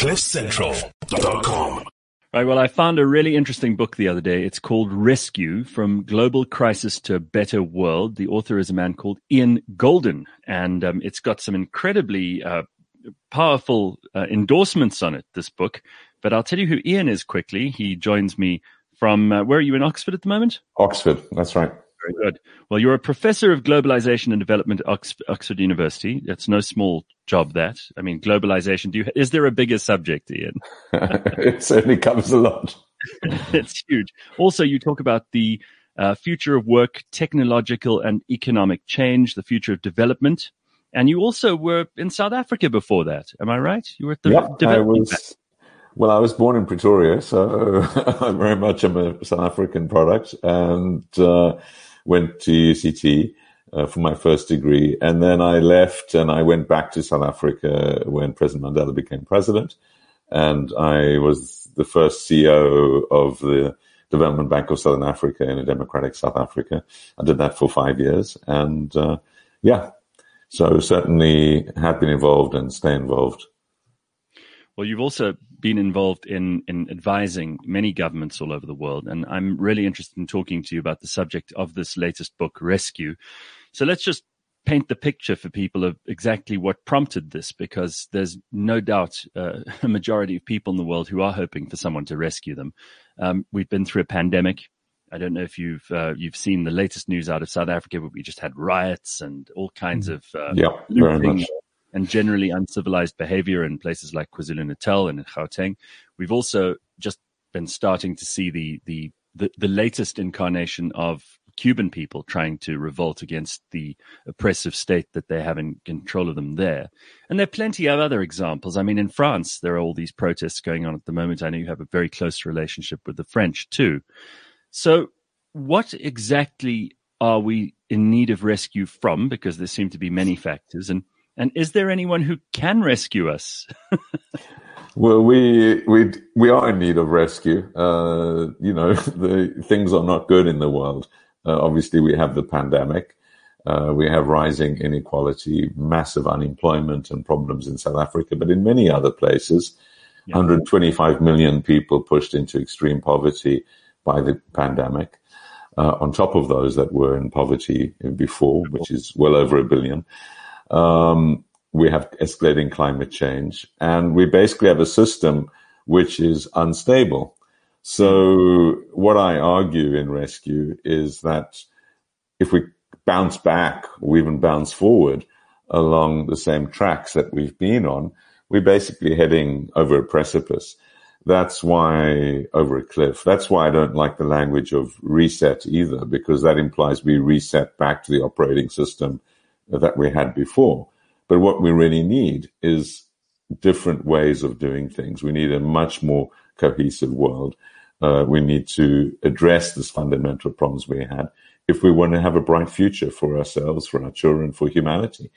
CliffCentral.com. Right. Well, I found a really interesting book the other day. It's called Rescue From Global Crisis to a Better World. The author is a man called Ian Goldin, and um, it's got some incredibly uh, powerful uh, endorsements on it, this book. But I'll tell you who Ian is quickly. He joins me from, uh, where are you in Oxford at the moment? Oxford, that's right. Very good. Well, you're a professor of globalization and development at Oxford University. That's no small job. That I mean, globalization. Do you? Is there a bigger subject, Ian? it certainly covers a lot. it's huge. Also, you talk about the uh, future of work, technological and economic change, the future of development, and you also were in South Africa before that. Am I right? You were at the yep, I was. Well, I was born in Pretoria, so I'm very much am a South African product, and. Uh, went to UCT uh, for my first degree, and then I left and I went back to South Africa when President Mandela became president, and I was the first CEO of the Development Bank of Southern Africa in a democratic South Africa. I did that for five years, and uh, yeah, so certainly have been involved and stay involved. Well, you've also been involved in in advising many governments all over the world, and I'm really interested in talking to you about the subject of this latest book, Rescue. So let's just paint the picture for people of exactly what prompted this, because there's no doubt uh, a majority of people in the world who are hoping for someone to rescue them. Um, we've been through a pandemic. I don't know if you've uh, you've seen the latest news out of South Africa, but we just had riots and all kinds mm. of uh, yeah, very much and generally uncivilized behavior in places like KwaZulu Natal and in Gauteng. We've also just been starting to see the, the, the, the latest incarnation of Cuban people trying to revolt against the oppressive state that they have in control of them there. And there are plenty of other examples. I mean, in France, there are all these protests going on at the moment. I know you have a very close relationship with the French too. So what exactly are we in need of rescue from? Because there seem to be many factors. And and is there anyone who can rescue us? well, we we we are in need of rescue. Uh, you know, the things are not good in the world. Uh, obviously, we have the pandemic. Uh, we have rising inequality, massive unemployment, and problems in South Africa, but in many other places, yeah. 125 million people pushed into extreme poverty by the pandemic. Uh, on top of those that were in poverty before, which is well over a billion. Um, we have escalating climate change, and we basically have a system which is unstable. So, what I argue in rescue is that if we bounce back or even bounce forward along the same tracks that we've been on, we're basically heading over a precipice. That's why over a cliff. That's why I don't like the language of reset either, because that implies we reset back to the operating system that we had before. But what we really need is different ways of doing things. We need a much more cohesive world. Uh, we need to address these fundamental problems we had if we want to have a bright future for ourselves, for our children, for humanity.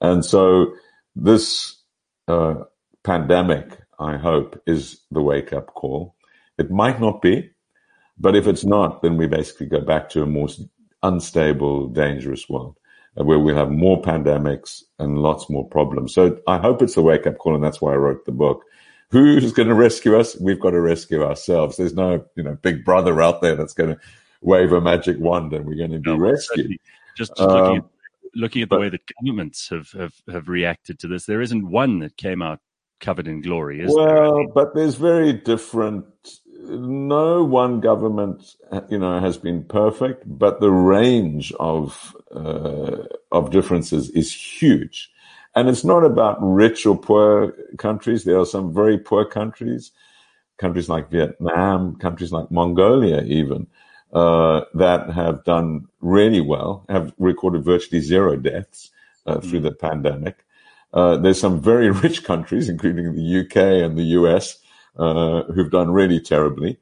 And so this uh, pandemic, I hope, is the wake up call. It might not be, but if it's not, then we basically go back to a more unstable, dangerous world where we'll have more pandemics and lots more problems. So I hope it's a wake up call, and that's why I wrote the book. Who's going to rescue us? We've got to rescue ourselves. There's no, you know, big brother out there that's going to wave a magic wand and we're going to be no, rescued. Just, just um, looking, at, looking at the but, way that governments have, have, have reacted to this, there isn't one that came out covered in glory, is well, there? Well, but there's very different no one government, you know, has been perfect, but the range of uh, of differences is huge, and it's not about rich or poor countries. There are some very poor countries, countries like Vietnam, countries like Mongolia, even uh, that have done really well, have recorded virtually zero deaths uh, through the pandemic. Uh, there's some very rich countries, including the UK and the US uh, who've done really terribly.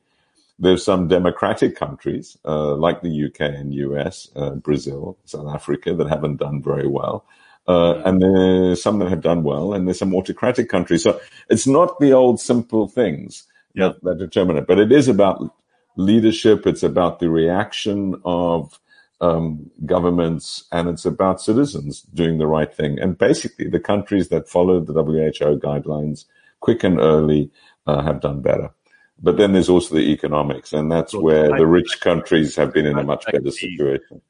There's some democratic countries uh, like the UK and US, uh, Brazil, South Africa that haven't done very well. Uh, and there's some that have done well, and there's some autocratic countries. So it's not the old simple things yeah. that, that determine it, but it is about leadership. It's about the reaction of um, governments, and it's about citizens doing the right thing. And basically, the countries that follow the WHO guidelines quick and early, uh, have done better. But then there's also the economics, and that's where the rich countries have been in a much better situation.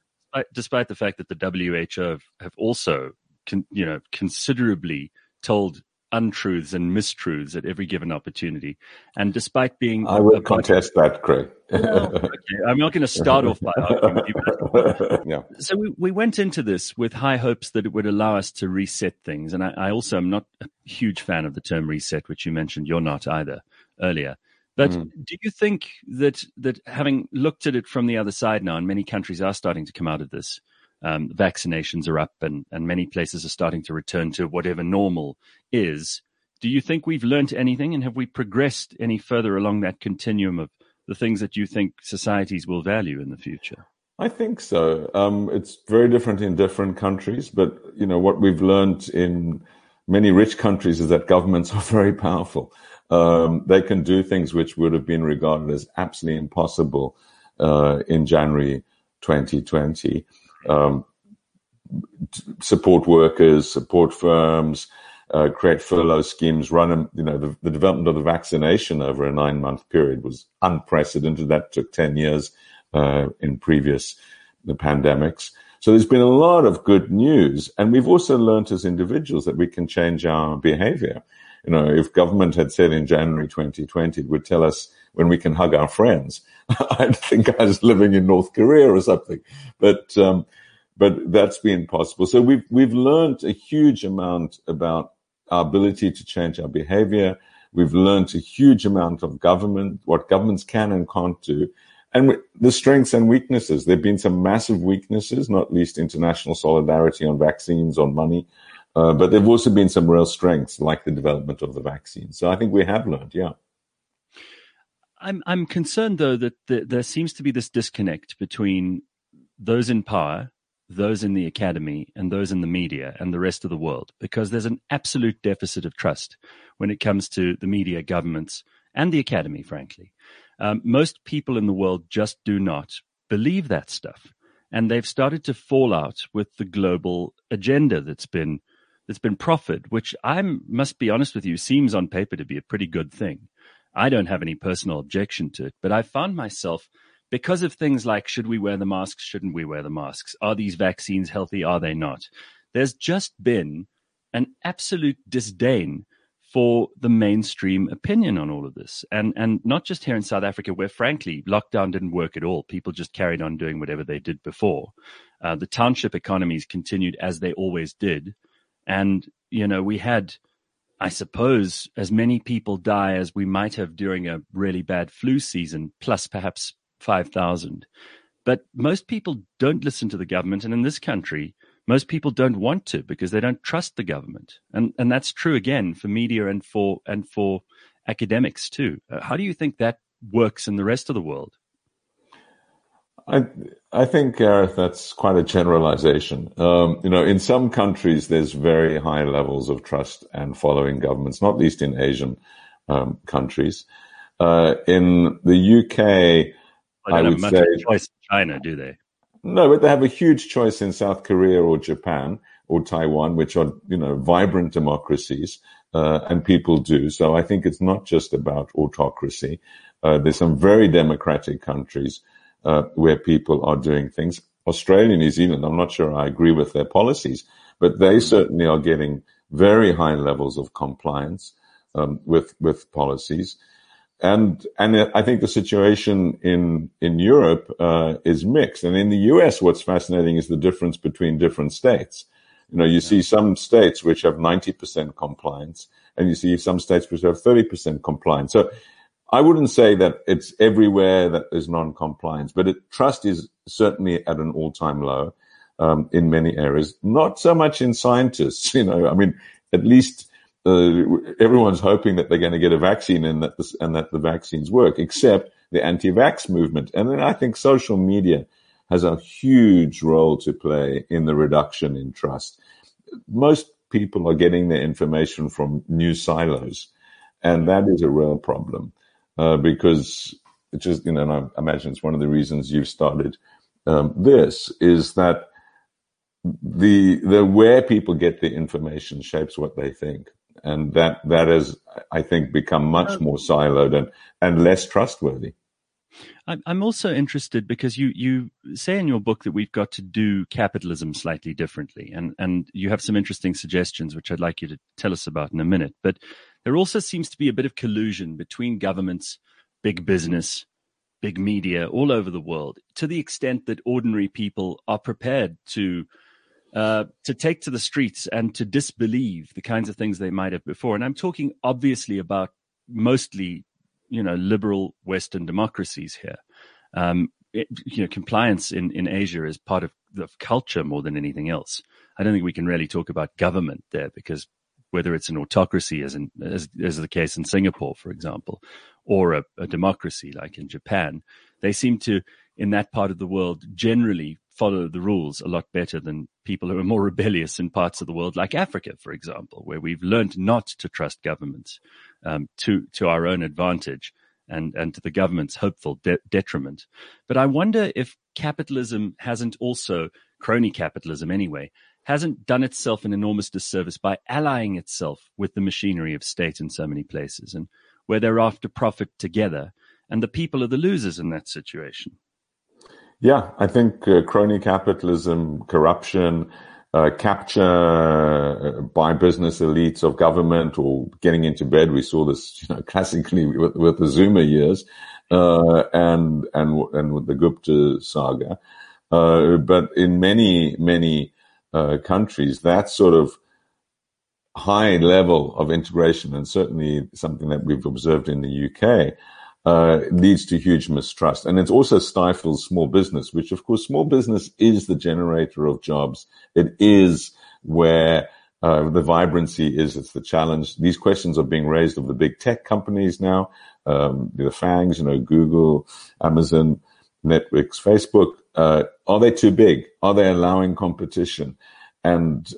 Despite the fact that the WHO have also, con, you know, considerably told untruths and mistruths at every given opportunity. And despite being, I will contest that, Craig. well, okay. I'm not going to start off by arguing with you. yeah. So we, we went into this with high hopes that it would allow us to reset things. And I, I also am not a huge fan of the term reset, which you mentioned you're not either earlier. But mm. do you think that that having looked at it from the other side now, and many countries are starting to come out of this, um, vaccinations are up and, and many places are starting to return to whatever normal is. Do you think we've learned anything and have we progressed any further along that continuum of the things that you think societies will value in the future? I think so. Um, it's very different in different countries, but you know what we've learned in many rich countries is that governments are very powerful. Um, they can do things which would have been regarded as absolutely impossible uh, in January 2020 um, support workers, support firms, uh, create furlough schemes, run, them. you know, the, the, development of the vaccination over a nine month period was unprecedented. That took 10 years uh, in previous the pandemics. So there's been a lot of good news. And we've also learned as individuals that we can change our behavior. You know, if government had said in January 2020, it would tell us when we can hug our friends. I think I was living in North Korea or something, but, um, but that's been possible. So we've, we've learned a huge amount about our ability to change our behavior. We've learned a huge amount of government, what governments can and can't do, and the strengths and weaknesses. There have been some massive weaknesses, not least international solidarity on vaccines, on money, uh, but there have also been some real strengths, like the development of the vaccine. So I think we have learned, yeah. I'm I'm concerned though that the, there seems to be this disconnect between those in power, those in the academy, and those in the media and the rest of the world, because there's an absolute deficit of trust when it comes to the media, governments, and the academy. Frankly, um, most people in the world just do not believe that stuff, and they've started to fall out with the global agenda that's been that's been proffered, which I must be honest with you, seems on paper to be a pretty good thing. I don't have any personal objection to it, but I found myself because of things like should we wear the masks, shouldn't we wear the masks? Are these vaccines healthy? Are they not? There's just been an absolute disdain for the mainstream opinion on all of this. And and not just here in South Africa, where frankly lockdown didn't work at all. People just carried on doing whatever they did before. Uh, the township economies continued as they always did. And, you know, we had I suppose as many people die as we might have during a really bad flu season, plus perhaps 5,000. But most people don't listen to the government. And in this country, most people don't want to because they don't trust the government. And, and that's true again for media and for, and for academics too. Uh, how do you think that works in the rest of the world? I I think Gareth, that's quite a generalization. Um, you know, in some countries, there's very high levels of trust and following governments, not least in Asian um, countries. Uh, in the UK, I, would say choice in China, do they? No, but they have a huge choice in South Korea or Japan or Taiwan, which are you know vibrant democracies, uh, and people do. So I think it's not just about autocracy. Uh, there's some very democratic countries uh, where people are doing things. Australia, and New Zealand, I'm not sure I agree with their policies, but they certainly are getting very high levels of compliance um, with with policies. And and I think the situation in in Europe uh, is mixed. And in the U.S., what's fascinating is the difference between different states. You know, you see some states which have 90% compliance, and you see some states which have 30% compliance. So I wouldn't say that it's everywhere that there's non-compliance, but it, trust is certainly at an all-time low um, in many areas. Not so much in scientists. You know, I mean, at least uh, everyone's hoping that they're going to get a vaccine and that this, and that the vaccines work, except the anti-vax movement. And then I think social media has a huge role to play in the reduction in trust. Most people are getting their information from news silos, and that is a real problem uh, because it just, you know, and I imagine it's one of the reasons you've started um, this is that the the where people get the information shapes what they think, and that that has, I think, become much more siloed and and less trustworthy. I'm also interested because you you say in your book that we've got to do capitalism slightly differently, and and you have some interesting suggestions which I'd like you to tell us about in a minute. But there also seems to be a bit of collusion between governments, big business, big media all over the world, to the extent that ordinary people are prepared to uh, to take to the streets and to disbelieve the kinds of things they might have before. And I'm talking obviously about mostly you know liberal Western democracies here. Um, it, you know, compliance in, in Asia is part of the culture more than anything else. I don't think we can really talk about government there because whether it's an autocracy, as in as, as the case in Singapore, for example, or a, a democracy like in Japan, they seem to in that part of the world generally follow the rules a lot better than people who are more rebellious in parts of the world, like Africa, for example, where we've learned not to trust governments um, to to our own advantage and and to the government's hopeful de- detriment. But I wonder if capitalism hasn't also crony capitalism anyway hasn't done itself an enormous disservice by allying itself with the machinery of state in so many places, and where they're after profit together, and the people are the losers in that situation. Yeah, I think uh, crony capitalism, corruption, uh, capture uh, by business elites of government or getting into bed. We saw this, you know, classically with, with the Zuma years, uh, and, and, and with the Gupta saga. Uh, but in many, many, uh, countries, that sort of high level of integration, and certainly something that we've observed in the UK, uh, leads to huge mistrust. And it also stifles small business, which of course, small business is the generator of jobs. It is where uh, the vibrancy is. It's the challenge. These questions are being raised of the big tech companies now, um, the FANGs, you know, Google, Amazon, Netflix, Facebook. Uh, are they too big? Are they allowing competition? And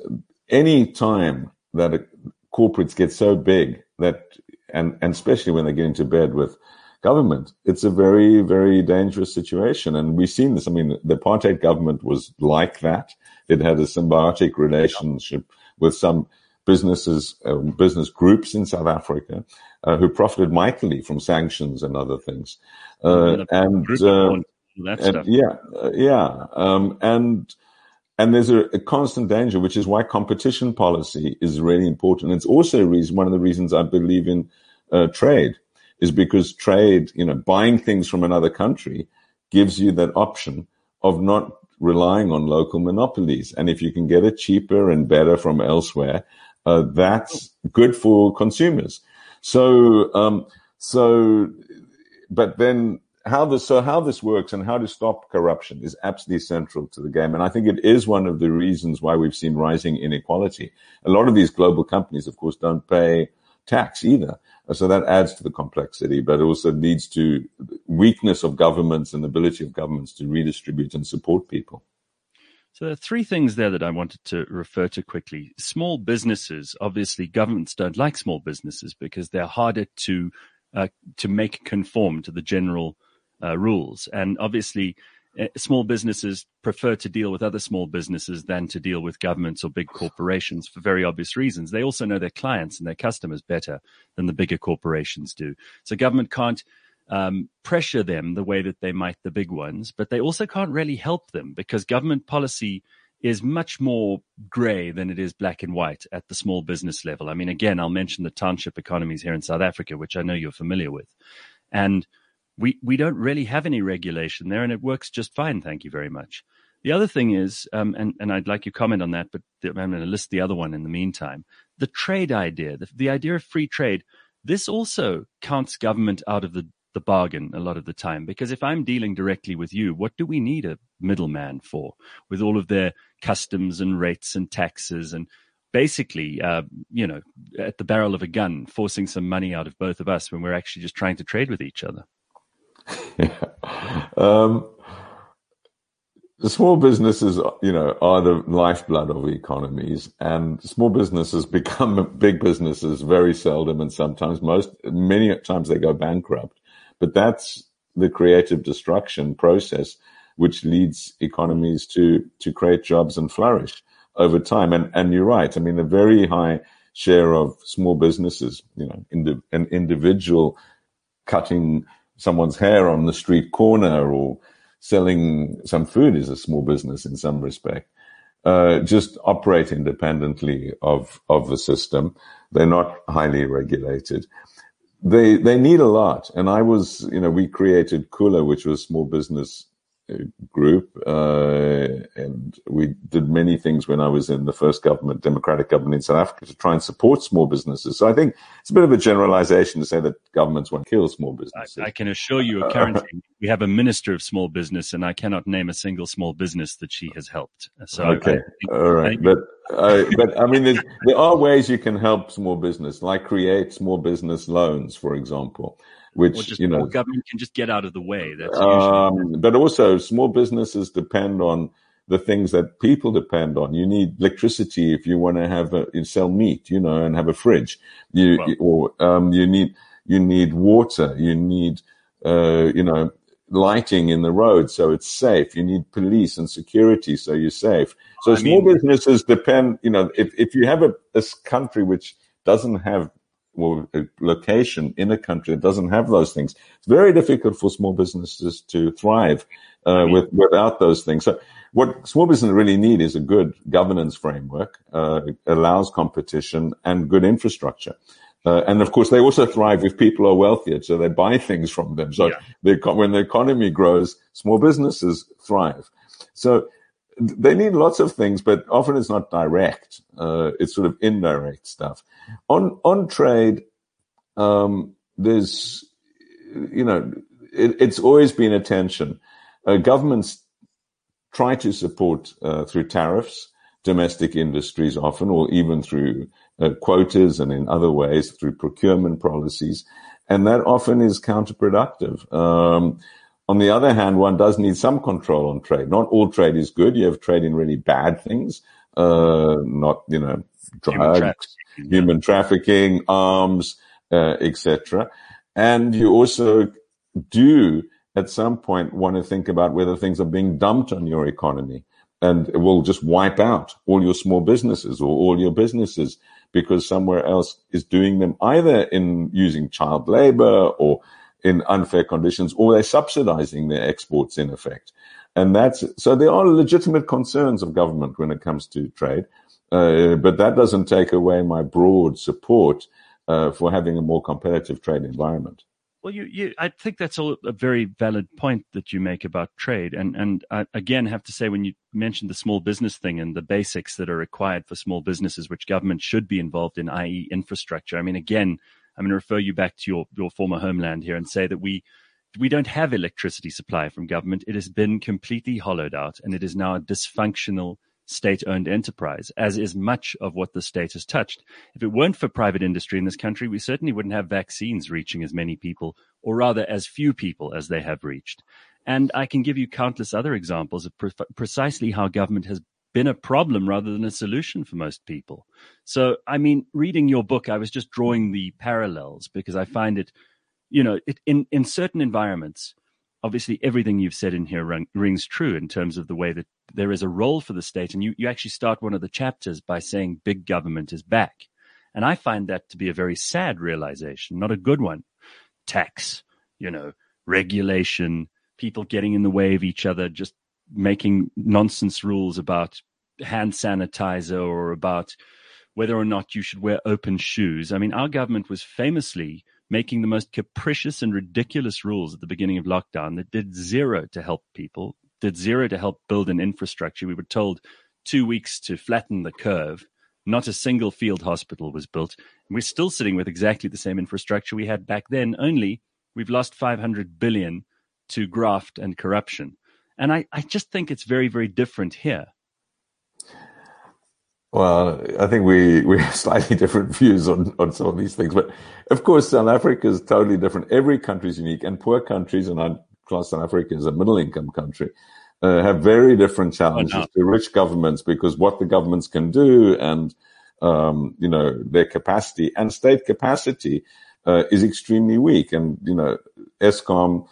any time that corporates get so big that, and, and especially when they get into bed with government. It's a very, very dangerous situation. And we've seen this. I mean, the apartheid government was like that. It had a symbiotic relationship with some businesses, uh, business groups in South Africa uh, who profited mightily from sanctions and other things. Uh, and, uh, and yeah, uh, yeah. Um, and, and there's a, a, constant danger, which is why competition policy is really important. It's also a reason, one of the reasons I believe in uh, trade is because trade, you know, buying things from another country gives you that option of not relying on local monopolies. And if you can get it cheaper and better from elsewhere, uh, that's good for consumers. So, um, so, but then how this, so how this works and how to stop corruption is absolutely central to the game. And I think it is one of the reasons why we've seen rising inequality. A lot of these global companies, of course, don't pay tax either. So that adds to the complexity, but also leads to weakness of governments and ability of governments to redistribute and support people. So there are three things there that I wanted to refer to quickly. Small businesses, obviously governments don't like small businesses because they're harder to, uh, to make conform to the general uh, rules. And obviously small businesses prefer to deal with other small businesses than to deal with governments or big corporations for very obvious reasons. They also know their clients and their customers better than the bigger corporations do. So government can't um, pressure them the way that they might the big ones, but they also can't really help them because government policy is much more gray than it is black and white at the small business level. I mean, again, I'll mention the township economies here in South Africa, which I know you're familiar with. And we we don't really have any regulation there, and it works just fine. Thank you very much. The other thing is, um, and and I'd like your comment on that, but I'm going to list the other one in the meantime. The trade idea, the, the idea of free trade, this also counts government out of the the bargain a lot of the time because if I'm dealing directly with you, what do we need a middleman for with all of their customs and rates and taxes and basically, uh, you know, at the barrel of a gun, forcing some money out of both of us when we're actually just trying to trade with each other yeah. Um, the small businesses, you know, are the lifeblood of economies, and small businesses become big businesses very seldom, and sometimes most, many times they go bankrupt. But that's the creative destruction process, which leads economies to to create jobs and flourish over time. And and you're right. I mean, the very high share of small businesses. You know, indi- an individual cutting someone's hair on the street corner or selling some food is a small business in some respect. Uh, just operate independently of of the system. They're not highly regulated. They they need a lot, and I was you know we created Khula, which was small business group, uh, and we did many things when I was in the first government, democratic government in South Africa, to try and support small businesses. So I think it's a bit of a generalization to say that governments want to kill small businesses. I, I can assure you, currently we have a minister of small business, and I cannot name a single small business that she has helped. So okay, I, all right, but. Uh, but I mean, there are ways you can help small business, like create small business loans, for example which you know government can just get out of the way. That's um, but also small businesses depend on the things that people depend on. You need electricity if you want to have a, you sell meat, you know, and have a fridge. You well, or um, you need you need water. You need uh, you know lighting in the road so it's safe. You need police and security so you're safe. So I small mean, businesses depend. You know, if if you have a, a country which doesn't have or a location in a country that doesn't have those things, it's very difficult for small businesses to thrive uh, with without those things. So, what small businesses really need is a good governance framework, uh, allows competition and good infrastructure. Uh, and of course, they also thrive if people are wealthier, so they buy things from them. So, yeah. when the economy grows, small businesses thrive. So, they need lots of things, but often it's not direct. Uh, it's sort of indirect stuff. On on trade, um, there's, you know, it, it's always been a tension. Uh, governments try to support uh, through tariffs domestic industries often, or even through uh, quotas and in other ways through procurement policies, and that often is counterproductive. Um, on the other hand, one does need some control on trade. Not all trade is good. You have trade in really bad things, uh, not, you know, drugs, human trafficking, human trafficking arms, uh, etc. And you also do at some point want to think about whether things are being dumped on your economy and it will just wipe out all your small businesses or all your businesses because somewhere else is doing them either in using child labor or in unfair conditions or they're subsidizing their exports in effect. And that's, so there are legitimate concerns of government when it comes to trade. Uh, but that doesn't take away my broad support uh, for having a more competitive trade environment. Well, you, you, I think that's a, a, very valid point that you make about trade, and and I, again have to say when you mentioned the small business thing and the basics that are required for small businesses, which government should be involved in, i.e., infrastructure. I mean, again, I'm going to refer you back to your, your former homeland here and say that we we don't have electricity supply from government. It has been completely hollowed out and it is now a dysfunctional state owned enterprise, as is much of what the state has touched. If it weren't for private industry in this country, we certainly wouldn't have vaccines reaching as many people, or rather as few people as they have reached. And I can give you countless other examples of pre- precisely how government has been a problem rather than a solution for most people. So, I mean, reading your book, I was just drawing the parallels because I find it, you know, it, in in certain environments, obviously everything you've said in here rings true in terms of the way that there is a role for the state, and you you actually start one of the chapters by saying big government is back, and I find that to be a very sad realization, not a good one. Tax, you know, regulation, people getting in the way of each other, just making nonsense rules about hand sanitizer or about whether or not you should wear open shoes. I mean, our government was famously making the most capricious and ridiculous rules at the beginning of lockdown that did zero to help people, did zero to help build an infrastructure. We were told two weeks to flatten the curve. Not a single field hospital was built. We're still sitting with exactly the same infrastructure we had back then, only we've lost 500 billion to graft and corruption. And I, I just think it's very, very different here. Well, I think we, we have slightly different views on, on some of these things. But of course, South Africa is totally different. Every country is unique, and poor countries, and I class South Africa as a middle income country, uh, have very different challenges to rich governments because what the governments can do and, um, you know, their capacity and state capacity uh, is extremely weak. And, you know, Eskom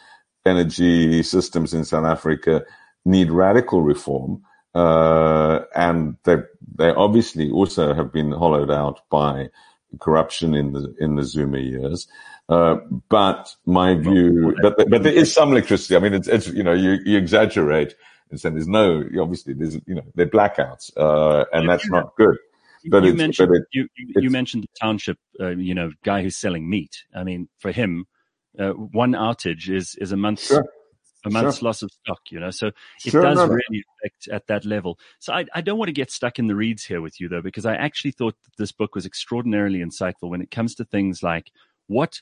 energy systems in South Africa need radical reform. uh, and they they obviously also have been hollowed out by corruption in the in the Zuma years. Uh, but my view, but but there is some electricity. I mean, it's it's you know you you exaggerate and say there's no obviously there's you know they're blackouts, uh, and that's not good. But you mentioned but it, you, you mentioned the township, uh, you know, guy who's selling meat. I mean, for him, uh, one outage is is a month's sure. a month's sure. loss of stock. You know, so it sure, does no, really affect at that level. So I, I don't want to get stuck in the reeds here with you though, because I actually thought that this book was extraordinarily insightful when it comes to things like what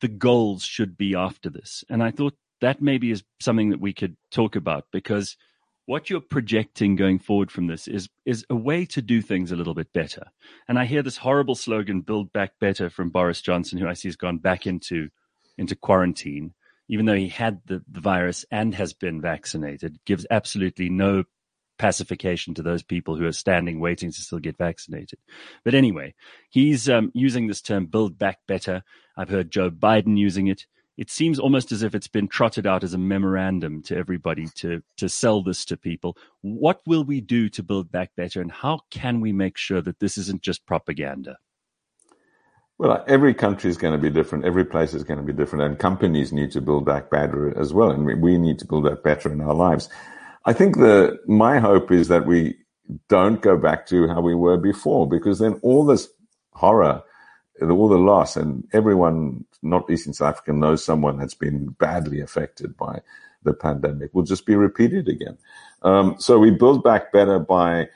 the goals should be after this, and I thought that maybe is something that we could talk about because what you're projecting going forward from this is is a way to do things a little bit better. And I hear this horrible slogan "Build Back Better" from Boris Johnson, who I see has gone back into into quarantine, even though he had the, the virus and has been vaccinated. Gives absolutely no pacification to those people who are standing waiting to still get vaccinated. But anyway, he's um, using this term "Build Back Better." I've heard Joe Biden using it it seems almost as if it's been trotted out as a memorandum to everybody to to sell this to people. What will we do to build back better, and how can we make sure that this isn't just propaganda? Well, every country is going to be different. Every place is going to be different, and companies need to build back better as well, and we need to build that better in our lives. I think the my hope is that we don't go back to how we were before, because then all this horror all the loss, and everyone, not least in South Africa, knows someone that's been badly affected by the pandemic, will just be repeated again. Um, so we build back better by,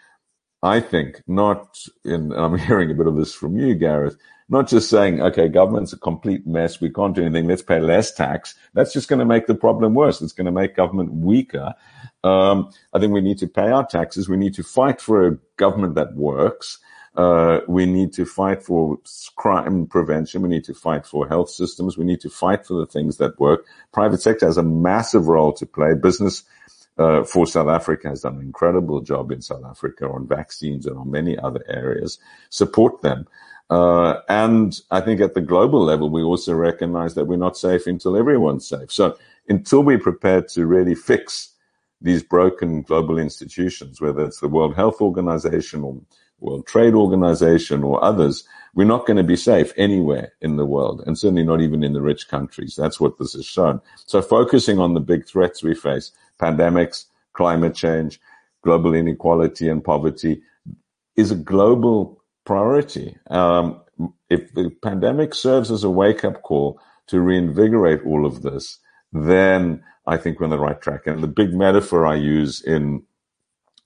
I think, not, in, I'm hearing a bit of this from you, Gareth, not just saying, okay, government's a complete mess, we can't do anything, let's pay less tax. That's just going to make the problem worse. It's going to make government weaker. Um, I think we need to pay our taxes. We need to fight for a government that works. Uh, we need to fight for crime prevention. We need to fight for health systems. We need to fight for the things that work. Private sector has a massive role to play. Business uh, for South Africa has done an incredible job in South Africa on vaccines and on many other areas. Support them. Uh, and I think at the global level, we also recognize that we're not safe until everyone's safe. So until we're prepared to really fix these broken global institutions, whether it's the World Health Organization or World Trade Organization or others, we're not going to be safe anywhere in the world, and certainly not even in the rich countries. That's what this has shown. So focusing on the big threats we face, pandemics, climate change, global inequality and poverty, is a global priority. Um, if the pandemic serves as a wake-up call to reinvigorate all of this, then I think we're on the right track. And the big metaphor I use in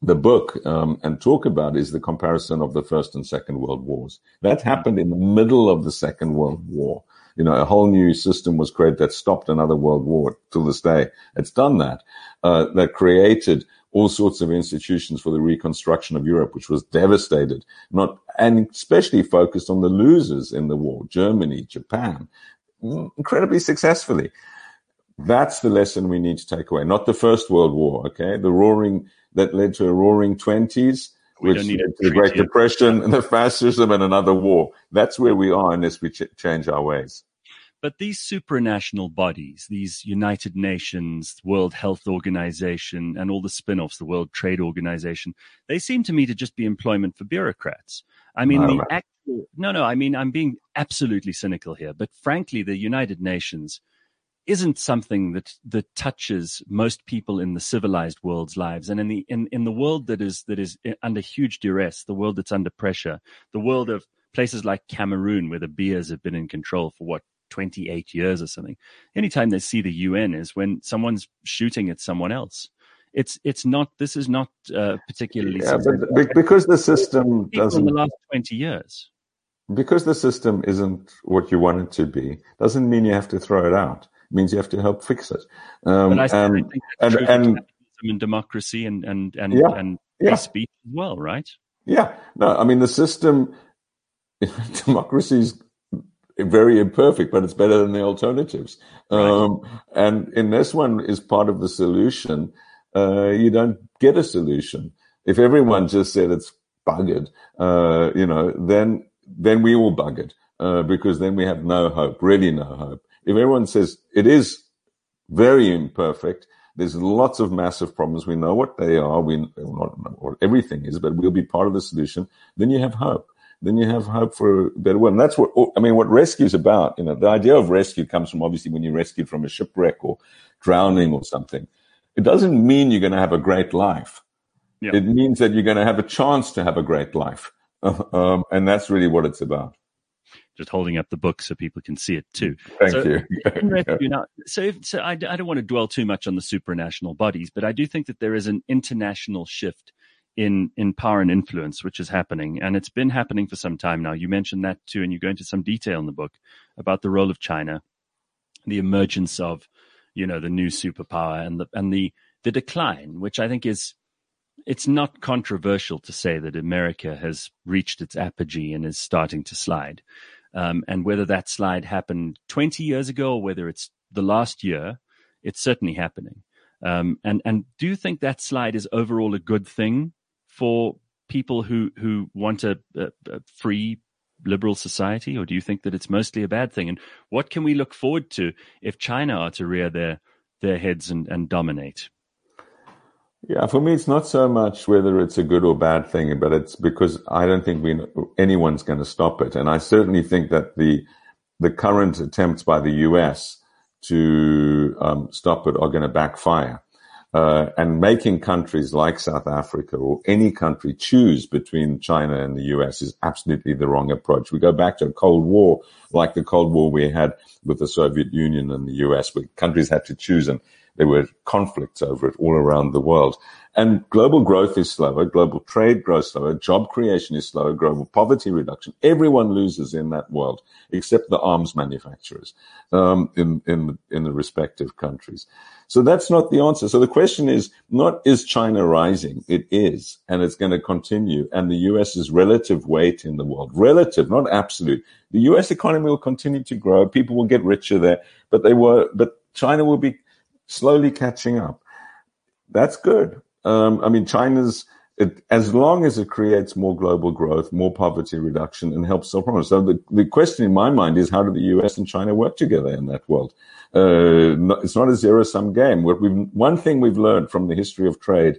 the book um, and talk about is the comparison of the First and Second World Wars. That happened in the middle of the Second World War. You know, a whole new system was created that stopped another world war to this day. It's done that. Uh, that created all sorts of institutions for the reconstruction of Europe, which was devastated, not, and especially focused on the losers in the war, Germany, Japan, incredibly successfully. That's the lesson we need to take away, not the First World War, okay? The roaring, that led to a roaring 20s, which led to the Great Depression and the fascism and another war. That's where we are unless we ch- change our ways. But these supranational bodies, these United Nations, World Health Organization, and all the spin offs, the World Trade Organization, they seem to me to just be employment for bureaucrats. I mean, the actual, no, no, I mean, I'm being absolutely cynical here, but frankly, the United Nations isn't something that that touches most people in the civilized world's lives. And in the in, in the world that is that is under huge duress the world that's under pressure the world of places like cameroon where the beers have been in control for what 28 years or something anytime they see the un is when someone's shooting at someone else. It's it's not this is not uh, particularly yeah, but because the system doesn't in the last 20 years. Because the system isn't what you want it to be doesn't mean you have to throw it out means you have to help fix it. Um, I, and, and, and, and democracy and and and yeah, and yeah. speech as well, right? Yeah. No, I mean the system, democracy is very imperfect, but it's better than the alternatives. Right. Um, and in this one is part of the solution. Uh, you don't get a solution if everyone just said it's buggered. Uh, you know, then then we all buggered uh, because then we have no hope, really no hope if everyone says it is very imperfect, There's lots of massive problems. We know what they are. We not what everything is, but we'll be part of the solution. Then you have hope. Then you have hope for a better world. And that's what I mean. What rescue is about, you know, the idea of rescue comes from obviously when you're rescued from a shipwreck or drowning or something. It doesn't mean you're going to have a great life. Yeah. It means that you're going to have a chance to have a great life, um, and that's really what it's about just holding up the book so people can see it too. Thank so, you. so, if, so I, I don't want to dwell too much on the supranational bodies, but I do think that there is an international shift in in power and influence, which is happening, and it's been happening for some time now. You mentioned that too, and you go into some detail in the book about the role of China, the emergence of, you know, the new superpower, and the and the the decline, which I think is it's not controversial to say that America has reached its apogee and is starting to slide. Um, and whether that slide happened 20 years ago or whether it's the last year, it's certainly happening. Um, and and do you think that slide is overall a good thing for people who who want a, a, a, free liberal society, or do you think that it's mostly a bad thing? And what can we look forward to if China are to rear their their heads and, and dominate? Yeah, for me, it's not so much whether it's a good or bad thing, but it's because I don't think we anyone's going to stop it, and I certainly think that the the current attempts by the U.S. to um, stop it are going to backfire. Uh, and making countries like South Africa or any country choose between China and the US is absolutely the wrong approach. We go back to a Cold War, like the Cold War we had with the Soviet Union and the US, where countries had to choose and there were conflicts over it all around the world. And global growth is slower, global trade grows slower, job creation is slower, global poverty reduction. Everyone loses in that world, except the arms manufacturers um, in in in the respective countries. So that's not the answer. So the question is not is China rising? It is, and it's going to continue. And the U.S.'s relative weight in the world, relative, not absolute. The U.S. economy will continue to grow. People will get richer there, but they were, but China will be slowly catching up. That's good. Um, I mean, China's, it, as long as it creates more global growth, more poverty reduction, and helps solve problems. So the, the question in my mind is how do the US and China work together in that world? Uh, it's not a zero sum game. What we've, one thing we've learned from the history of trade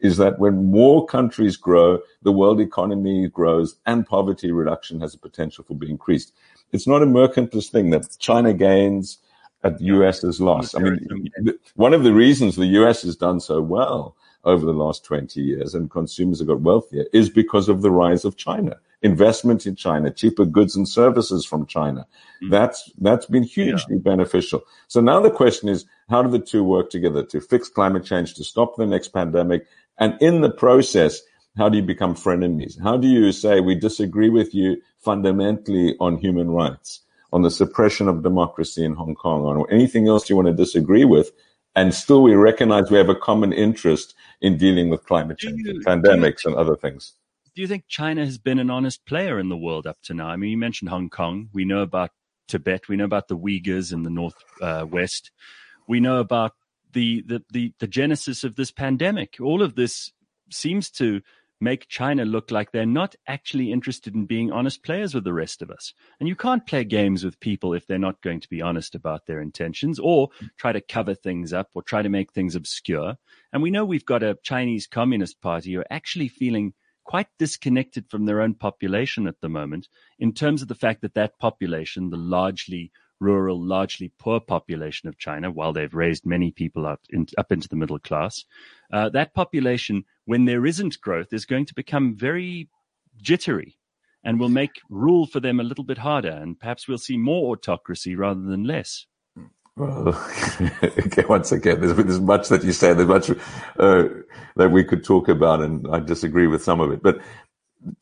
is that when more countries grow, the world economy grows and poverty reduction has a potential for being increased. It's not a mercantilist thing that China gains, at the US has lost. I mean, one of the reasons the US has done so well over the last 20 years and consumers have got wealthier is because of the rise of China. Investment in China, cheaper goods and services from China. Mm-hmm. That's, that's been hugely yeah. beneficial. So now the question is, how do the two work together to fix climate change, to stop the next pandemic? And in the process, how do you become frenemies? How do you say we disagree with you fundamentally on human rights? On the suppression of democracy in Hong Kong, on anything else you want to disagree with, and still we recognize we have a common interest in dealing with climate change, you, pandemics, you, and other things. Do you think China has been an honest player in the world up to now? I mean, you mentioned Hong Kong. We know about Tibet. We know about the Uyghurs in the north uh, west. We know about the, the the the genesis of this pandemic. All of this seems to make China look like they're not actually interested in being honest players with the rest of us. And you can't play games with people if they're not going to be honest about their intentions or try to cover things up or try to make things obscure. And we know we've got a Chinese Communist Party who are actually feeling quite disconnected from their own population at the moment in terms of the fact that that population, the largely rural, largely poor population of China, while they've raised many people up, in, up into the middle class, uh, that population, when there isn't growth, is going to become very jittery and will make rule for them a little bit harder. And perhaps we'll see more autocracy rather than less. Well, once again, there's, there's, much that you say, there's much uh, that we could talk about, and I disagree with some of it. But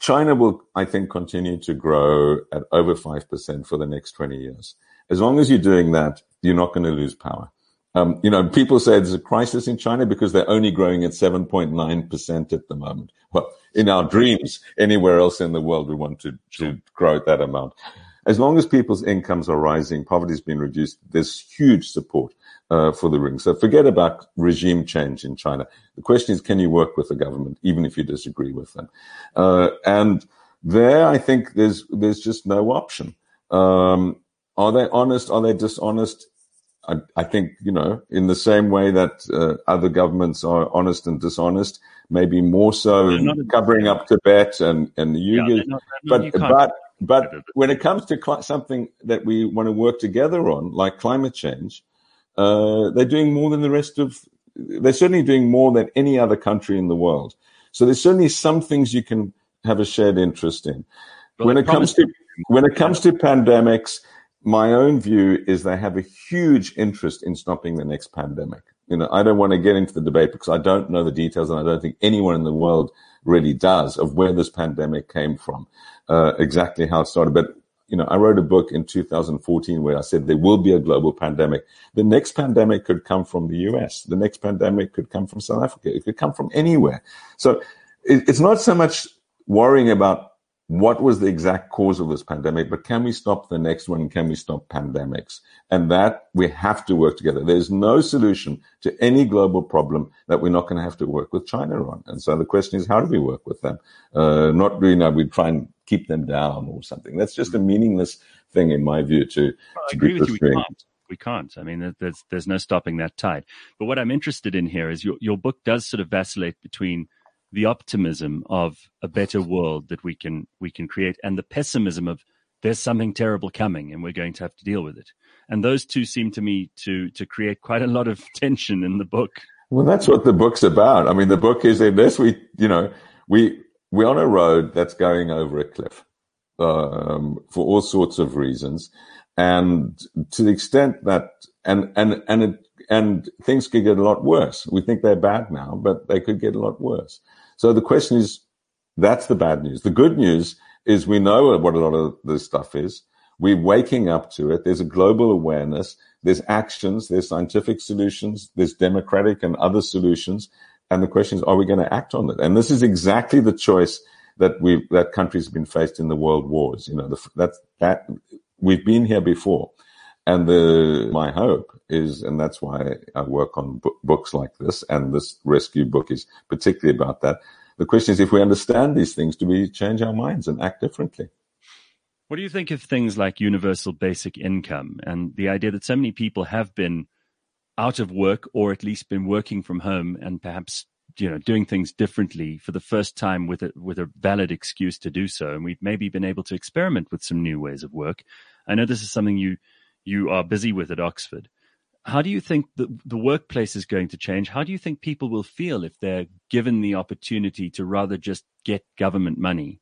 China will, I think, continue to grow at over 5% for the next 20 years. As long as you're doing that, you're not going to lose power. Um, you know, people say there's a crisis in China because they're only growing at 7.9% at the moment. Well, in our dreams, anywhere else in the world, we want to, to grow at that amount. As long as people's incomes are rising, poverty's been reduced, there's huge support uh, for the ring. So forget about regime change in China. The question is, can you work with the government, even if you disagree with them? Uh, and there, I think there's there's just no option. Um, are they honest? Are they dishonest? I, I, think, you know, in the same way that uh, other governments are honest and dishonest, maybe more so in covering up Tibet and, and the Uyghurs. Yeah, but, but, but when it comes to cl- something that we want to work together on, like climate change, uh, they're doing more than the rest of, they're certainly doing more than any other country in the world. So there's certainly some things you can have a shared interest in. Well, when it comes to, when it comes to pandemics, my own view is they have a huge interest in stopping the next pandemic. You know, I don't want to get into the debate because I don't know the details and I don't think anyone in the world really does of where this pandemic came from, uh, exactly how it started. But, you know, I wrote a book in 2014 where I said there will be a global pandemic. The next pandemic could come from the US. The next pandemic could come from South Africa. It could come from anywhere. So it, it's not so much worrying about what was the exact cause of this pandemic, but can we stop the next one? Can we stop pandemics? And that we have to work together. There's no solution to any global problem that we're not going to have to work with China on. And so the question is, how do we work with them? Uh, not, you know, we try and keep them down or something. That's just a meaningless thing in my view to, well, to I agree with you. We can't. we can't. I mean, there's, there's no stopping that tide. But what I'm interested in here is your, your book does sort of vacillate between the optimism of a better world that we can we can create and the pessimism of there's something terrible coming and we're going to have to deal with it and those two seem to me to to create quite a lot of tension in the book well that's what the book's about i mean the book is this we you know we we're on a road that's going over a cliff um, for all sorts of reasons and to the extent that and and and it and things could get a lot worse. We think they're bad now, but they could get a lot worse. So the question is, that's the bad news. The good news is we know what a lot of this stuff is. We're waking up to it. There's a global awareness. There's actions. There's scientific solutions. There's democratic and other solutions. And the question is, are we going to act on it? And this is exactly the choice that we that countries have been faced in the world wars. You know, the, that that we've been here before. And the, my hope is, and that's why I work on books like this, and this rescue book is particularly about that. The question is, if we understand these things, do we change our minds and act differently? What do you think of things like universal basic income and the idea that so many people have been out of work or at least been working from home and perhaps you know doing things differently for the first time with a with a valid excuse to do so and we've maybe been able to experiment with some new ways of work i know this is something you you are busy with at Oxford. How do you think the, the workplace is going to change? How do you think people will feel if they're given the opportunity to rather just get government money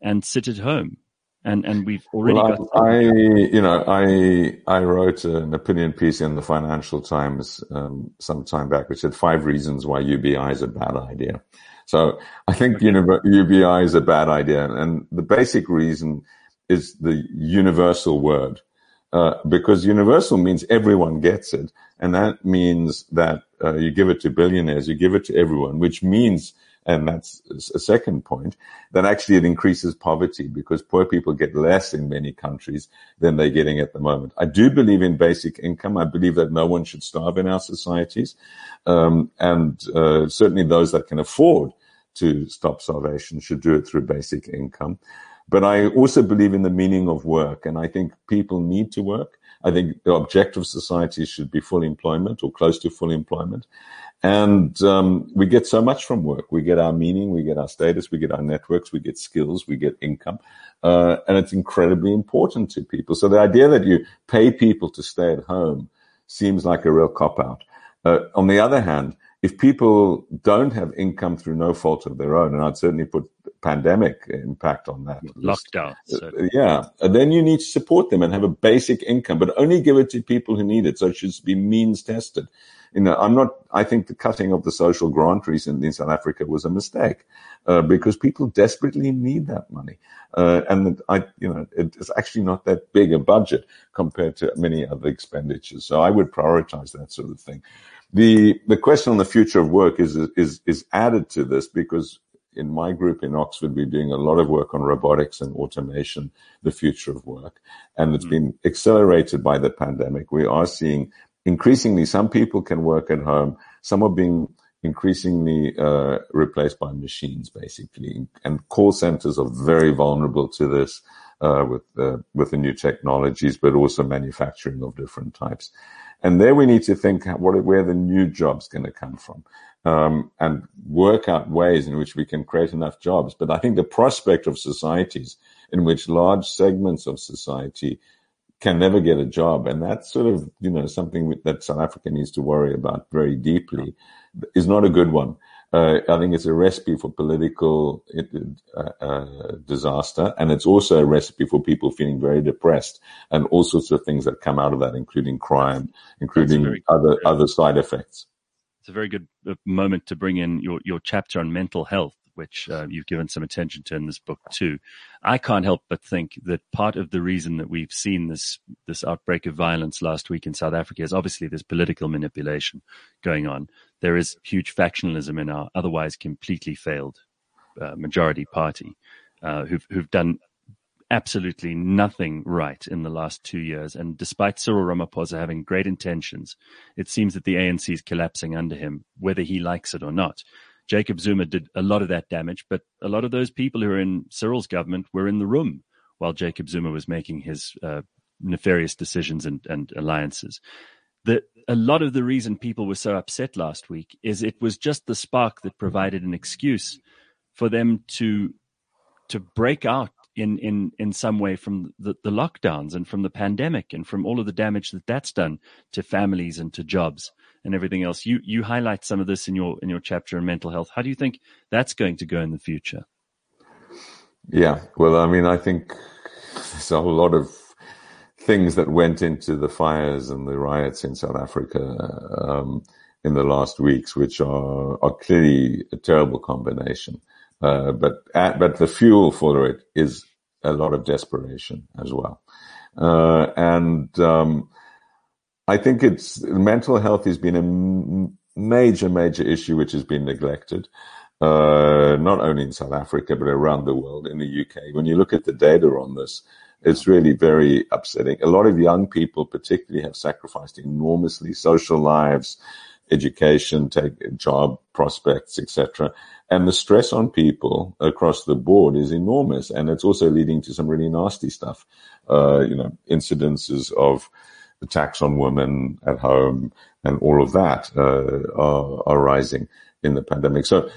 and sit at home? And and we've already well, got. I, I, you know I I wrote an opinion piece in the Financial Times um, some time back, which said five reasons why UBI is a bad idea. So I think okay. UBI is a bad idea, and the basic reason is the universal word. Uh, because universal means everyone gets it. And that means that uh, you give it to billionaires, you give it to everyone, which means, and that's a second point, that actually it increases poverty because poor people get less in many countries than they're getting at the moment. I do believe in basic income. I believe that no one should starve in our societies. Um, and uh, certainly those that can afford to stop starvation should do it through basic income. But I also believe in the meaning of work, and I think people need to work. I think the objective of society should be full employment or close to full employment. And um, we get so much from work. We get our meaning, we get our status, we get our networks, we get skills, we get income. Uh, and it's incredibly important to people. So the idea that you pay people to stay at home seems like a real cop out. Uh, on the other hand, if people don't have income through no fault of their own, and I'd certainly put pandemic impact on that. Lockdown. So. Uh, yeah. And then you need to support them and have a basic income, but only give it to people who need it. So it should be means tested. You know, I'm not, I think the cutting of the social grant recently in South Africa was a mistake, uh, because people desperately need that money. Uh, and I, you know, it's actually not that big a budget compared to many other expenditures. So I would prioritize that sort of thing. The the question on the future of work is is is added to this because in my group in Oxford we're doing a lot of work on robotics and automation, the future of work, and it's mm been accelerated by the pandemic. We are seeing increasingly some people can work at home, some are being increasingly uh, replaced by machines, basically, and call centers are very vulnerable to this. uh, with the with the new technologies, but also manufacturing of different types. And there we need to think what, where the new jobs going to come from, um, and work out ways in which we can create enough jobs. But I think the prospect of societies in which large segments of society can never get a job, and that's sort of you know something that South Africa needs to worry about very deeply, is not a good one. Uh, I think it's a recipe for political uh, uh, disaster, and it's also a recipe for people feeling very depressed, and all sorts of things that come out of that, including crime, including other other side effects. It's a very good uh, moment to bring in your your chapter on mental health which uh, you've given some attention to in this book too. I can't help but think that part of the reason that we've seen this this outbreak of violence last week in South Africa is obviously there's political manipulation going on. There is huge factionalism in our otherwise completely failed uh, majority party, uh, who've who've done absolutely nothing right in the last two years. And despite Cyril Ramaphosa having great intentions, it seems that the ANC is collapsing under him, whether he likes it or not. Jacob Zuma did a lot of that damage, but a lot of those people who are in Cyril's government were in the room while Jacob Zuma was making his uh, nefarious decisions and, and alliances. The, a lot of the reason people were so upset last week is it was just the spark that provided an excuse for them to to break out in in in some way from the, the lockdowns and from the pandemic and from all of the damage that that's done to families and to jobs and everything else. You you highlight some of this in your in your chapter on mental health. How do you think that's going to go in the future? Yeah, well, I mean, I think there's a whole lot of things that went into the fires and the riots in South Africa um, in the last weeks, which are are clearly a terrible combination. Uh, but uh, but the fuel for it is a lot of desperation as well, uh, and um, I think it's mental health has been a major, major issue which has been neglected, uh, not only in South Africa, but around the world, in the UK. When you look at the data on this, it's really very upsetting. A lot of young people, particularly, have sacrificed enormously social lives, education, take job prospects, etc. And the stress on people across the board is enormous, and it's also leading to some really nasty stuff. Uh, you know, incidences of attacks on women at home and all of that uh, are, are rising in the pandemic. So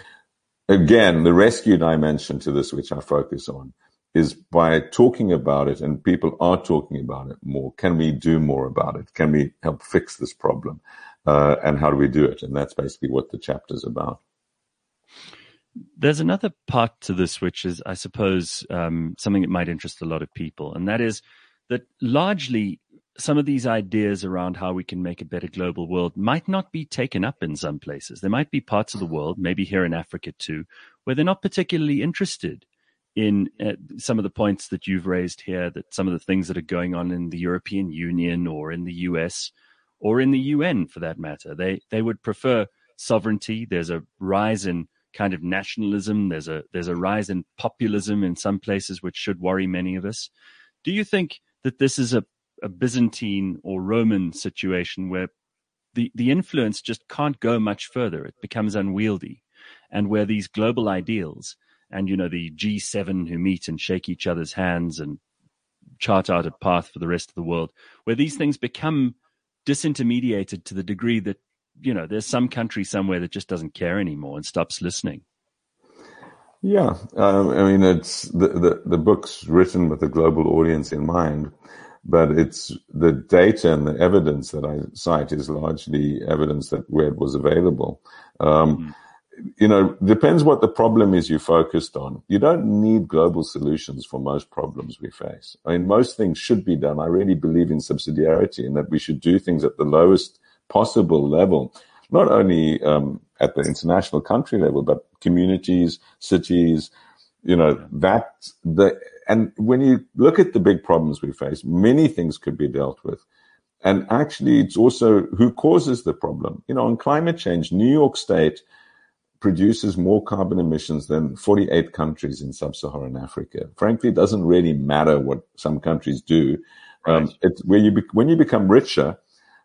again, the rescue dimension to this, which I focus on, is by talking about it and people are talking about it more. Can we do more about it? Can we help fix this problem? Uh, and how do we do it? And that's basically what the chapter is about. There's another part to this, which is, I suppose, um, something that might interest a lot of people, and that is that largely some of these ideas around how we can make a better global world might not be taken up in some places. There might be parts of the world, maybe here in Africa too, where they're not particularly interested in uh, some of the points that you've raised here, that some of the things that are going on in the European Union or in the US or in the UN for that matter. They they would prefer sovereignty. There's a rise in kind of nationalism. There's a there's a rise in populism in some places which should worry many of us. Do you think that this is a a Byzantine or Roman situation where the, the influence just can't go much further. It becomes unwieldy. And where these global ideals and, you know, the G7 who meet and shake each other's hands and chart out a path for the rest of the world, where these things become disintermediated to the degree that, you know, there's some country somewhere that just doesn't care anymore and stops listening. Yeah, um, I mean, it's the, the, the book's written with a global audience in mind but it's the data and the evidence that I cite is largely evidence that where it was available. Um, mm You know, depends what the problem is you focused on. You don't need global solutions for most problems we face. I mean, most things should be done. I really believe in subsidiarity and that we should do things at the lowest possible level, not only um, at the international country level, but communities, cities. You know, that the and when you look at the big problems we face, many things could be dealt with. And actually, it's also who causes the problem. You know, on climate change, New York State produces more carbon emissions than 48 countries in sub-Saharan Africa. Frankly, it doesn't really matter what some countries do. Um, right. Um, it's where you be- when you become richer,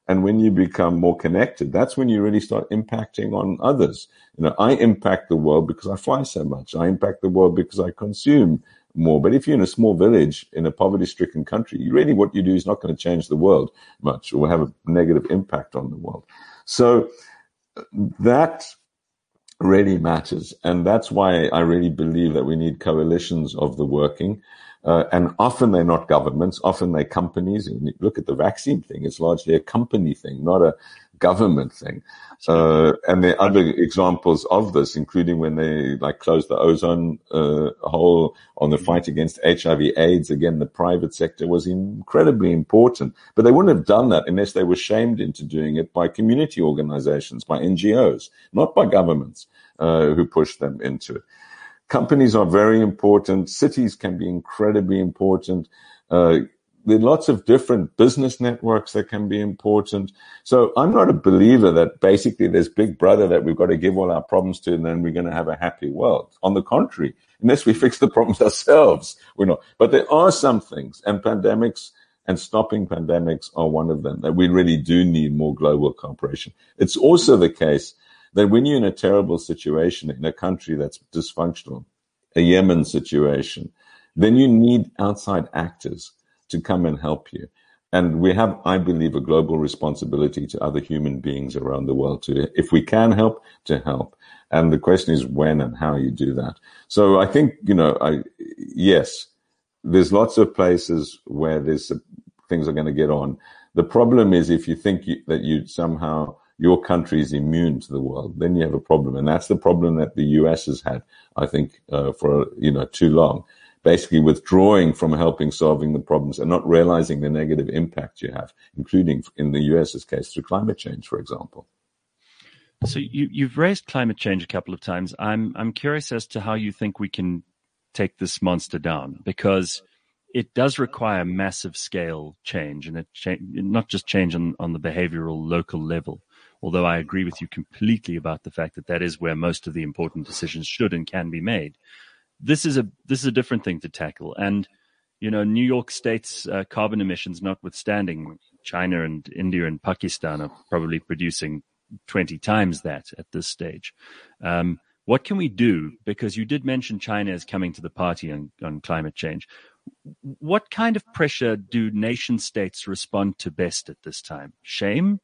and when you become more connected, that's when you really start impacting on others. You know, I impact the world because I fly so much. I impact the world because I consume more. But if you're in a small village in a poverty stricken country, really what you do is not going to change the world much or have a negative impact on the world. So that really matters. And that's why I really believe that we need coalitions of the working. Uh, and often they're not governments, often they're companies. And look at the vaccine thing, it's largely a company thing, not a government thing. Uh, and there are other examples of this, including when they like closed the ozone uh, hole on the fight against HIV AIDS. Again, the private sector was incredibly important, but they wouldn't have done that unless they were shamed into doing it by community organizations, by NGOs, not by governments uh, who pushed them into it. Companies are very important. Cities can be incredibly important. Uh, there are lots of different business networks that can be important. So I'm not a believer that basically there's big brother that we've got to give all our problems to and then we're going to have a happy world. On the contrary, unless we fix the problems ourselves, we're not. But there are some things and pandemics and stopping pandemics are one of them that we really do need more global cooperation. It's also the case that when you're in a terrible situation in a country that's dysfunctional, a Yemen situation, then you need outside actors to come and help you. And we have, I believe, a global responsibility to other human beings around the world to, if we can help, to help. And the question is when and how you do that. So I think, you know, I, yes, there's lots of places where there's uh, things are going to get on. The problem is if you think you, that you somehow your country is immune to the world, then you have a problem, and that's the problem that the U.S. has had, I think, uh, for you know too long basically withdrawing from helping solving the problems and not realizing the negative impact you have, including in the US's case through climate change, for example. So you, have raised climate change a couple of times. I'm I'm curious as to how you think we can take this monster down because it does require massive scale change and it cha- not just change on, on the behavioral local level. Although I agree with you completely about the fact that that is where most of the important decisions should and can be made this is a this is a different thing to tackle. And you know, New York State's uh, carbon emissions notwithstanding, China and India and Pakistan are probably producing 20 times that at this stage. Um, what can we do? Because you did mention China is coming to the party on, on climate change. What kind of pressure do nation states respond to best at this time? Shame,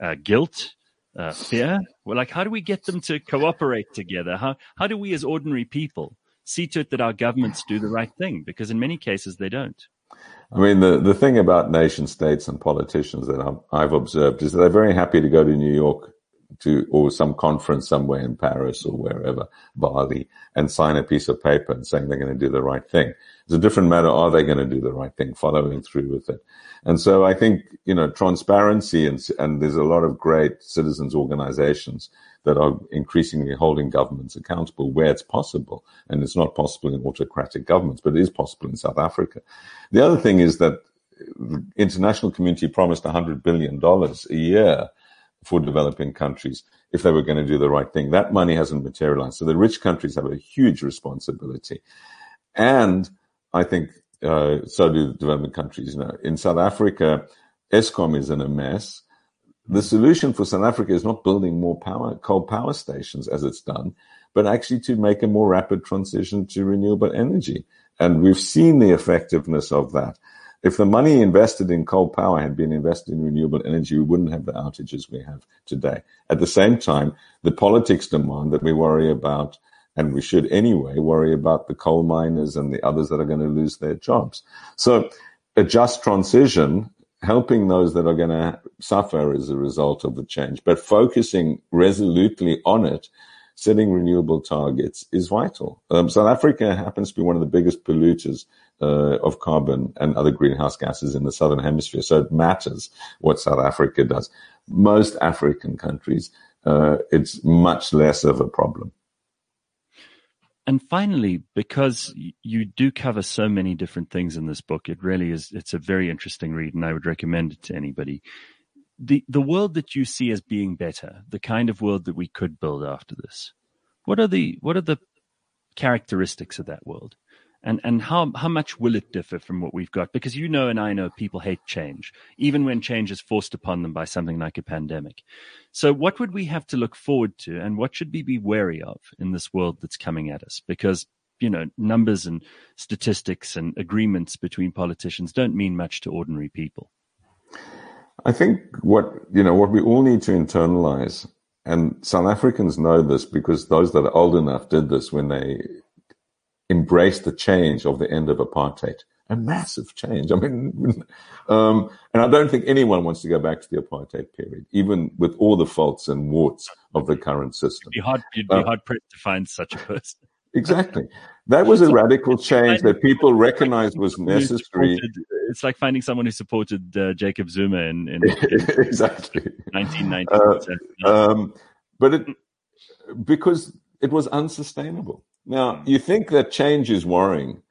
uh, guilt, uh, fear? Well, like, how do we get them to cooperate together? How, how do we as ordinary people see to it that our governments do the right thing because in many cases they don't. I mean, the, the thing about nation states and politicians that I've, I've observed is they're very happy to go to New York to, or some conference somewhere in Paris or wherever, Bali, and sign a piece of paper and saying they're going to do the right thing. It's a different matter. Are they going to do the right thing? Following through with it. And so I think, you know, transparency and, and there's a lot of great citizens organizations that are increasingly holding governments accountable where it's possible. And it's not possible in autocratic governments, but it is possible in South Africa. The other thing is that the international community promised $100 billion a year for developing countries if they were going to do the right thing. That money hasn't materialized. So the rich countries have a huge responsibility. And I think, uh, so do the developing countries. You know, in South Africa, Eskom is in a mess the solution for South Africa is not building more power, coal power stations as it's done, but actually to make a more rapid transition to renewable energy. And we've seen the effectiveness of that. If the money invested in coal power had been invested in renewable energy, we wouldn't have the outages we have today. At the same time, the politics demand that we worry about, and we should anyway worry about the coal miners and the others that are going to lose their jobs. So a just transition helping those that are going to suffer as a result of the change, but focusing resolutely on it, setting renewable targets is vital. Um, South Africa happens to be one of the biggest polluters uh, of carbon and other greenhouse gases in the southern hemisphere, so it matters what South Africa does. Most African countries, uh, it's much less of a problem and finally, because you do cover so many different things in this book, it really is, it's a very interesting read and I would recommend it to anybody. The, the world that you see as being better, the kind of world that we could build after this, what are the, what are the characteristics of that world? And and how how much will it differ from what we've got? Because you know and I know people hate change even when change is forced upon them by something like a pandemic. So what would we have to look forward to and what should we be wary of in this world that's coming at us? Because you know, numbers and statistics and agreements between politicians don't mean much to ordinary people. I think what you know what we all need to internalize, and South Africans know this because those that are old enough did this when they embraced the change of the end of apartheid. A massive change. I mean, um, and I don't think anyone wants to go back to the apartheid period, even with all the faults and warts of the current system. You'd be hard, you'd be uh, hard pressed to find such a person. Exactly. That was a radical change that people recognized was necessary. It's like finding someone who supported uh, Jacob Zuma in, in, in exactly 1990. Uh, um, but it, because it was unsustainable. Now, you think that change is worrying,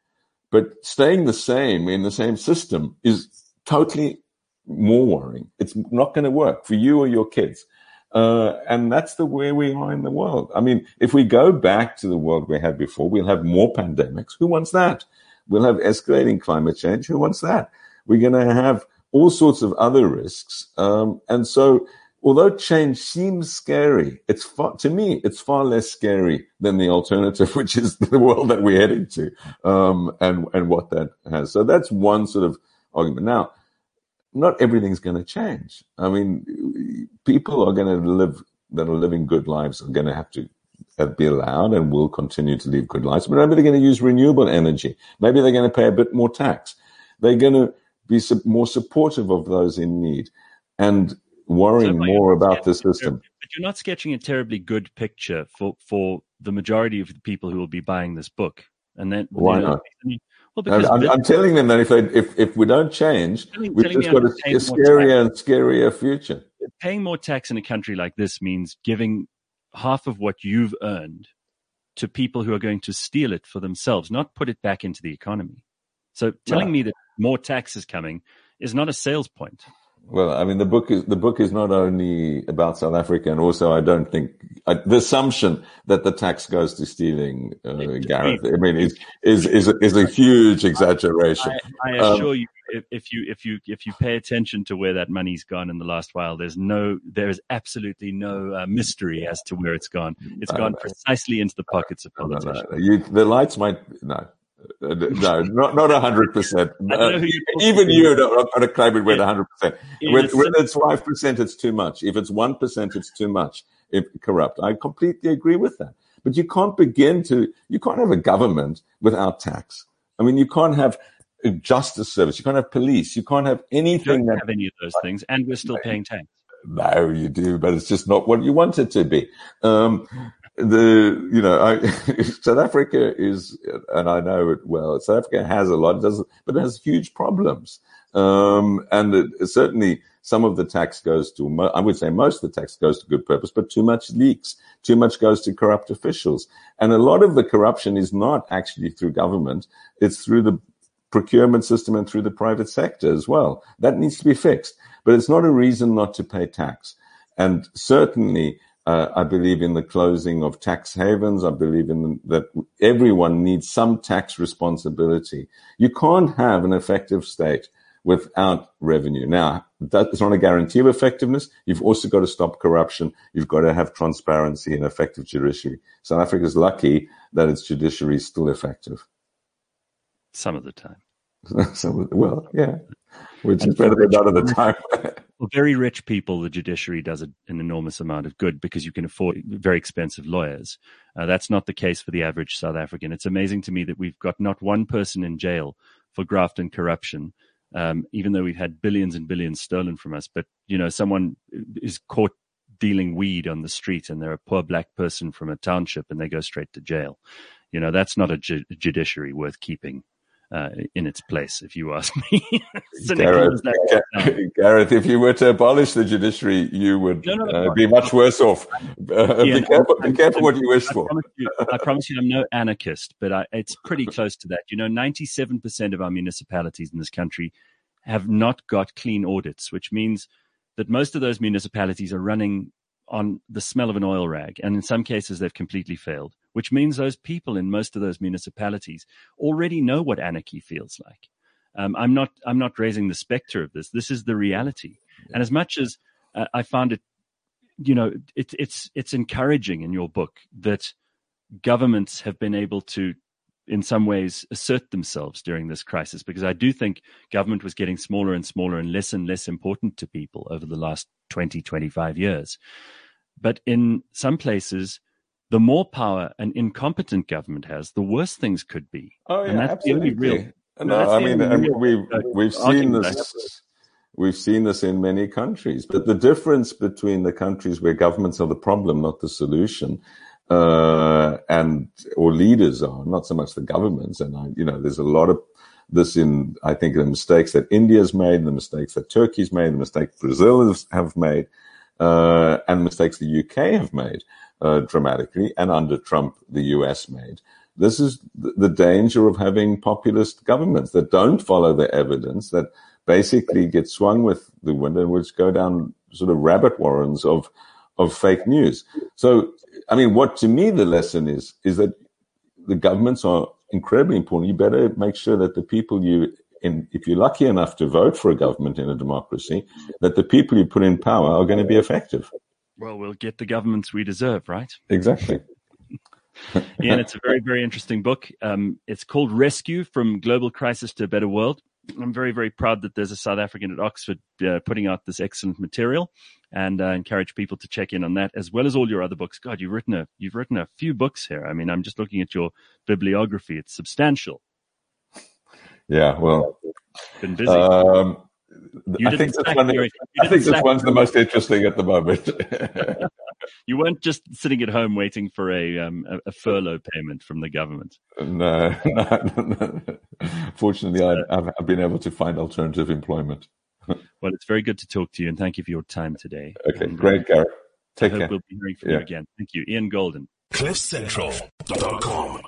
but staying the same in the same system is totally more worrying. It's not going to work for you or your kids. Uh, and that's the way we are in the world. I mean, if we go back to the world we had before, we'll have more pandemics. Who wants that? We'll have escalating climate change. Who wants that? We're going to have all sorts of other risks. Um, and so, although change seems scary, it's far, to me, it's far less scary than the alternative, which is the world that we're heading to, um, and, and what that has. So that's one sort of argument. Now, not everything's going to change. I mean, people are going to live that are living good lives are going to have to uh, be allowed and will continue to live good lives. But maybe they're going to use renewable energy. Maybe they're going to pay a bit more tax. They're going to be more supportive of those in need and worrying more about the system. But you're not sketching a terribly good picture for, for the majority of the people who will be buying this book. And then why you know, not? I mean, well, because I'm, I'm, telling them that if they, if if we don't change, we've just got a, a scarier and scarier future. Paying more tax in a country like this means giving half of what you've earned to people who are going to steal it for themselves, not put it back into the economy. So telling me that more tax is coming is not a sales point. Well, I mean, the book is the book is not only about South Africa, and also I don't think I, the assumption that the tax goes to stealing uh, Gareth. I mean, is is is a, is a huge exaggeration. I, I assure um, you, if, you if you if you pay attention to where that money's gone in the last while, there's no there is absolutely no uh, mystery as to where it's gone. It's gone precisely into the pockets of politicians. No, no. You, the lights might no. No, not not hundred percent. Even you don't, going to claim it with hundred percent. When it's five percent, it's too much. If it's one percent, it's too much. If corrupt, I completely agree with that. But you can't begin to. You can't have a government without tax. I mean, you can't have a justice service. You can't have police. You can't have anything. that, have any of those things, and we're still paying tax. No, you do, but it's just not what you want it to be. Um, the you know I, South Africa is and I know it well. South Africa has a lot, does but it has huge problems, um, and it, certainly some of the tax goes to I would say most of the tax goes to good purpose, but too much leaks, too much goes to corrupt officials, and a lot of the corruption is not actually through government; it's through the procurement system and through the private sector as well. That needs to be fixed, but it's not a reason not to pay tax, and certainly uh, I believe in the closing of tax havens. I believe in that everyone needs some tax responsibility. You can't have an effective state without revenue. Now, that's not a guarantee of effectiveness. You've also got to stop corruption. You've got to have transparency and effective judiciary. South Africa is lucky that its judiciary is still effective. Some of the time. so, well, yeah, which is better than none of the time. For very rich people, the judiciary does an enormous amount of good because you can afford very expensive lawyers. Uh, that's not the case for the average South African. It's amazing to me that we've got not one person in jail for graft and corruption, um, even though we've had billions and billions stolen from us. But you know, someone is caught dealing weed on the street, and they're a poor black person from a township, and they go straight to jail. You know, that's not a ju- judiciary worth keeping uh, in its place, if you ask me. Gareth, Gareth, if you were to abolish the judiciary, you would no, no, uh, be much worse off. Uh, yeah, be careful, be careful what you wish I for. Promise you, I promise you, I'm no anarchist, but I, it's pretty close to that. You know, 97% of our municipalities in this country have not got clean audits, which means that most of those municipalities are running on the smell of an oil rag. And in some cases, they've completely failed, which means those people in most of those municipalities already know what anarchy feels like. Um, I'm not, I'm not raising the specter of this. This is the reality. Yeah. And as much as uh, I found it, you know, it, it's, it's encouraging in your book that governments have been able to in some ways assert themselves during this crisis because I do think government was getting smaller and smaller and less and less important to people over the last 20, 25 years. But in some places, the more power an incompetent government has, the worse things could be. Oh, yeah, and that's absolutely. the only real. No, I mean, and we've, we've seen this. We've seen this in many countries, but the difference between the countries where governments are the problem, not the solution, uh, and or leaders are not so much the governments. And I, you know, there's a lot of this in I think the mistakes that India's made, the mistakes that Turkey's made, the mistakes Brazil have made, uh, and mistakes the UK have made uh, dramatically, and under Trump the US made. This is the danger of having populist governments that don't follow the evidence that basically get swung with the wind and which go down sort of rabbit warrens of of fake news. So I mean, what to me the lesson is is that the governments are incredibly important. You better make sure that the people you in, if you're lucky enough to vote for a government in a democracy, that the people you put in power are going to be effective. Well, we'll get the governments we deserve, right? Exactly. Ian, it's a very, very interesting book. Um, it's called Rescue From Global Crisis to a Better World. I'm very, very proud that there's a South African at Oxford uh, putting out this excellent material, and uh, encourage people to check in on that as well as all your other books. God, you've written a you've written a few books here. I mean, I'm just looking at your bibliography; it's substantial. Yeah, well, been busy. Um, I think, this, one, I think this one's the most interesting at the moment. you weren't just sitting at home waiting for a, um, a, a furlough payment from the government. Uh, no, no, no. fortunately, I, uh, I've, I've been able to find alternative employment. well, it's very good to talk to you, and thank you for your time today. Okay, and, uh, great, Gareth. Take care. We'll be hearing from yeah. you again. Thank you, Ian Goldin. CliffCentral.com